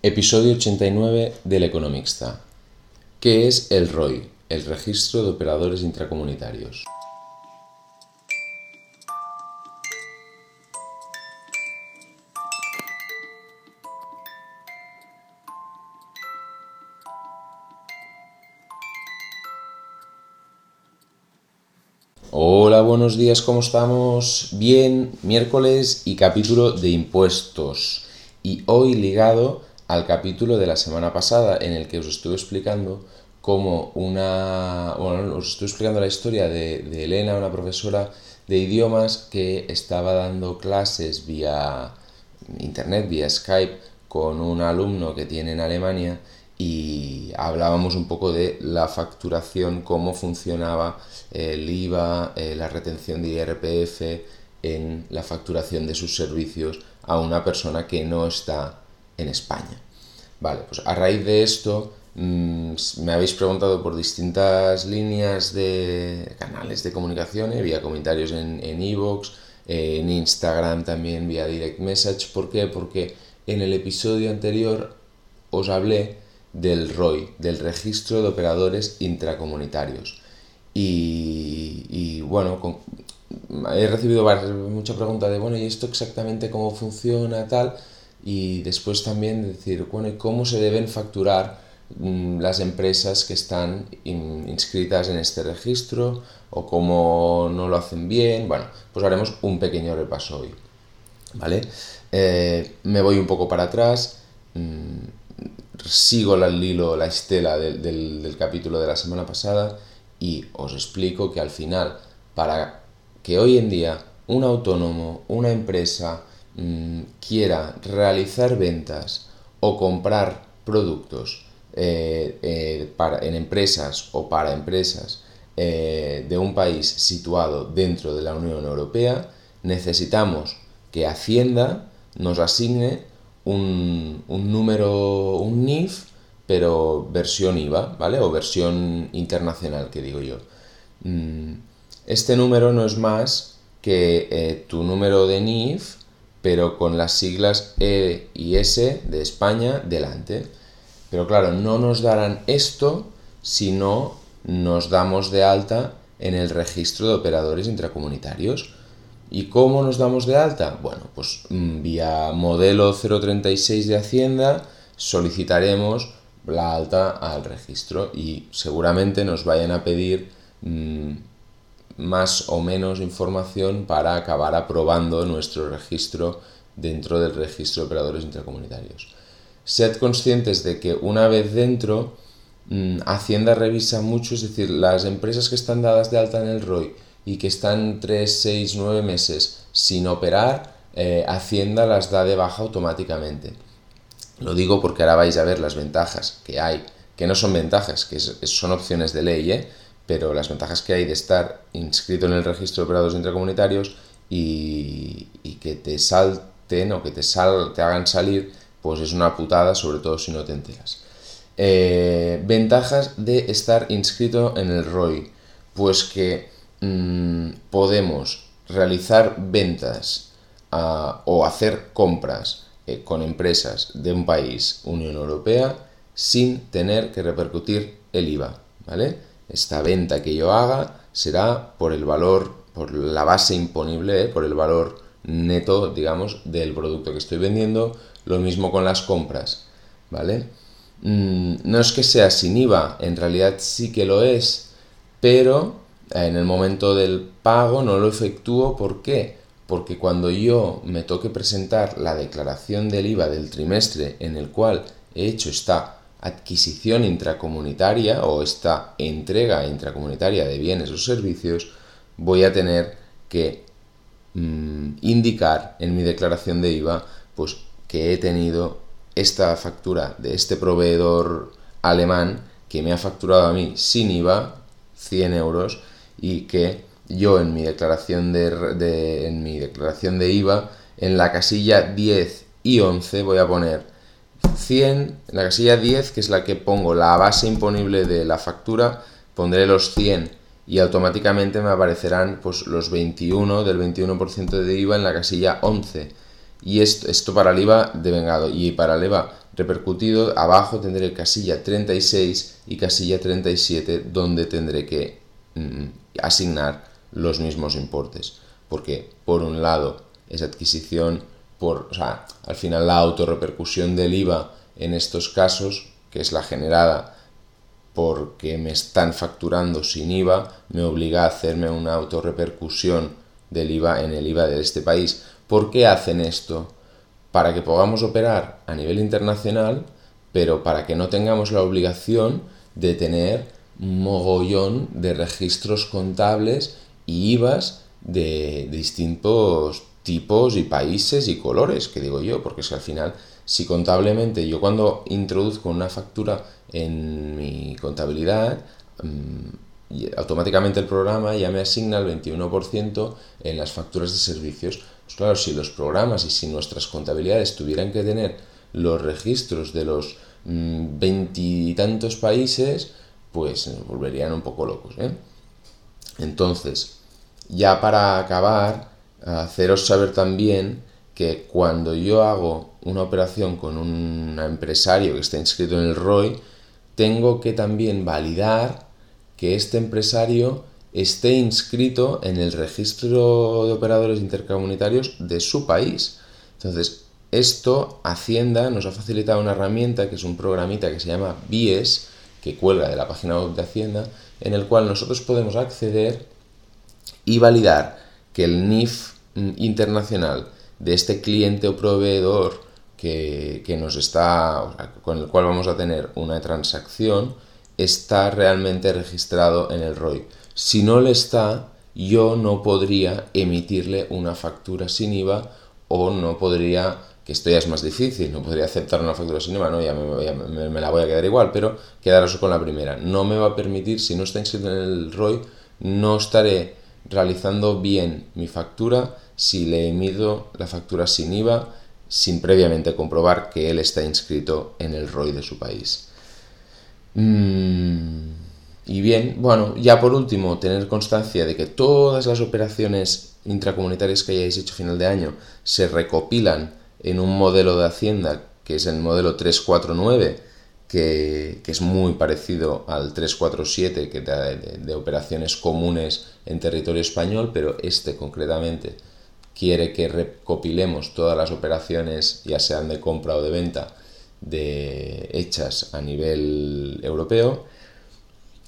Episodio 89 del Economista. ¿Qué es el ROI, el Registro de Operadores Intracomunitarios? Hola, buenos días, ¿cómo estamos? Bien, miércoles y capítulo de impuestos. Y hoy ligado al capítulo de la semana pasada en el que os estuve explicando cómo una... Bueno, os estuve explicando la historia de, de Elena, una profesora de idiomas que estaba dando clases vía internet, vía Skype, con un alumno que tiene en Alemania y hablábamos un poco de la facturación, cómo funcionaba el IVA, eh, la retención de IRPF en la facturación de sus servicios a una persona que no está en España. Vale, pues a raíz de esto mm, me habéis preguntado por distintas líneas de canales de comunicación, eh, vía comentarios en Evox, en, en Instagram también, vía direct message. ¿Por qué? Porque en el episodio anterior os hablé del ROI, del Registro de Operadores Intracomunitarios. Y, bueno, he recibido mucha pregunta de, bueno, ¿y esto exactamente cómo funciona, tal? Y después también decir, bueno, ¿y cómo se deben facturar mm, las empresas que están inscritas en este registro? ¿O cómo no lo hacen bien? Bueno, pues haremos un pequeño repaso hoy. ¿Vale? Eh, me voy un poco para atrás. Mm, sigo el hilo, la estela del, capítulo de la semana pasada y os explico que al final, para que hoy en día un autónomo, una empresa mm, quiera realizar ventas o comprar productos eh, eh, para, en empresas o para empresas eh, de un país situado dentro de la Unión Europea, necesitamos que Hacienda nos asigne un, número, un NIF, pero versión IVA, ¿vale? O versión internacional, que digo yo. Mm, este número no es más que tu número de NIF, pero con las siglas E y S de España delante. Pero claro, no nos darán esto si no nos damos de alta en el registro de operadores intracomunitarios. ¿Y cómo nos damos de alta? Bueno, pues mm, vía modelo 036 de Hacienda solicitaremos la alta al registro y seguramente nos vayan a pedir mm, más o menos información para acabar aprobando nuestro registro dentro del registro de operadores intracomunitarios. Sed conscientes de que una vez dentro, mm, Hacienda revisa mucho, es decir, las empresas que están dadas de alta en el ROI y que están 3, 6, 9 meses sin operar, eh, Hacienda las da de baja automáticamente. Lo digo porque ahora vais a ver las ventajas que hay, que no son ventajas, que son opciones de ley, ¿eh? Pero las ventajas que hay de estar inscrito en el registro de operados intracomunitarios y, que te salten o que te, sal, te hagan salir, pues es una putada, sobre todo si no te enteras. Eh, ventajas de estar inscrito en el ROI, pues que Mm, podemos realizar ventas ah, o hacer compras eh, con empresas de un país Unión Europea sin tener que repercutir el IVA, ¿vale? Esta venta que yo haga será por el valor, por la base imponible, ¿eh? por el valor neto, digamos, del producto que estoy vendiendo. Lo mismo con las compras, ¿vale? Mm, no es que sea sin IVA, en realidad sí que lo es, pero en el momento del pago no lo efectúo. ¿Por qué? Porque cuando yo me toque presentar la declaración del IVA del trimestre en el cual he hecho esta adquisición intracomunitaria o esta entrega intracomunitaria de bienes o servicios, voy a tener que mm, indicar en mi declaración de IVA pues que he tenido esta factura de este proveedor alemán que me ha facturado a mí sin IVA 100 euros y que yo en mi declaración de, en mi declaración de IVA en la casilla 10 y 11 voy a poner 100 en la casilla 10 que es la que pongo la base imponible de la factura pondré los 100 y automáticamente me aparecerán pues los 21 del 21% de IVA en la casilla 11 y esto, esto para el IVA de vengado y para el IVA repercutido abajo tendré casilla 36 y casilla 37 donde tendré que mm, asignar los mismos importes. Porque por un lado es adquisición por o sea, al final la autorrepercusión del IVA en estos casos que es la generada porque me están facturando sin IVA me obliga a hacerme una autorrepercusión del IVA en el IVA de este país ¿por qué hacen esto? para que podamos operar a nivel internacional, pero para que no tengamos la obligación de tener un mogollón de registros contables y IVAs de, distintos tipos y países y colores, que digo yo, porque es que al final, si contablemente yo cuando introduzco una factura en mi contabilidad, mm, automáticamente el programa ya me asigna el 21% en las facturas de servicios pues claro, si los programas y si nuestras contabilidades tuvieran que tener los registros de los mm, veintitantos países, pues volverían un poco locos. ¿eh? Entonces, ya para acabar, haceros saber también que cuando yo hago una operación con un empresario que está inscrito en el ROI, tengo que también validar que este empresario esté inscrito en el registro de operadores intercomunitarios de su país. Entonces, esto Hacienda nos ha facilitado una herramienta que es un programita que se llama BIES, que cuelga de la página web de Hacienda, en el cual nosotros podemos acceder y validar que el NIF internacional de este cliente o proveedor que, que nos está, con el cual vamos a tener una transacción, está realmente registrado en el ROI. Si no le está, yo no podría emitirle una factura sin IVA o no podría, que esto ya es más difícil, no podría aceptar una factura sin IVA, no, ya me, la voy a quedar igual, pero quedaros con la primera. No me va a permitir, si no está inscrito en el ROI, no estaré realizando bien mi factura si le emito la factura sin IVA sin previamente comprobar que él está inscrito en el ROI de su país. Mm. Y bien, bueno, ya por último, tener constancia de que todas las operaciones intracomunitarias que hayáis hecho a final de año se recopilan en un modelo de Hacienda que es el modelo 349, que, es muy parecido al 347 que de, de operaciones comunes en territorio español, pero este concretamente quiere que recopilemos todas las operaciones, ya sean de compra o de venta, de, hechas a nivel europeo.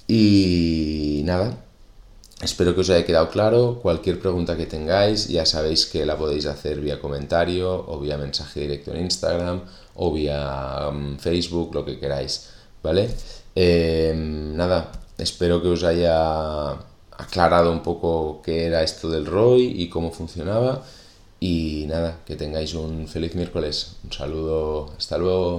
Y nada, espero que os haya quedado claro. Cualquier pregunta que tengáis, ya sabéis que la podéis hacer vía comentario o vía mensaje directo en Instagram o vía mm, Facebook, lo que queráis, ¿vale? Em, nada, espero que os haya aclarado un poco qué era esto del ROI y cómo funcionaba. Y nada, que tengáis un feliz miércoles. Un saludo, hasta luego.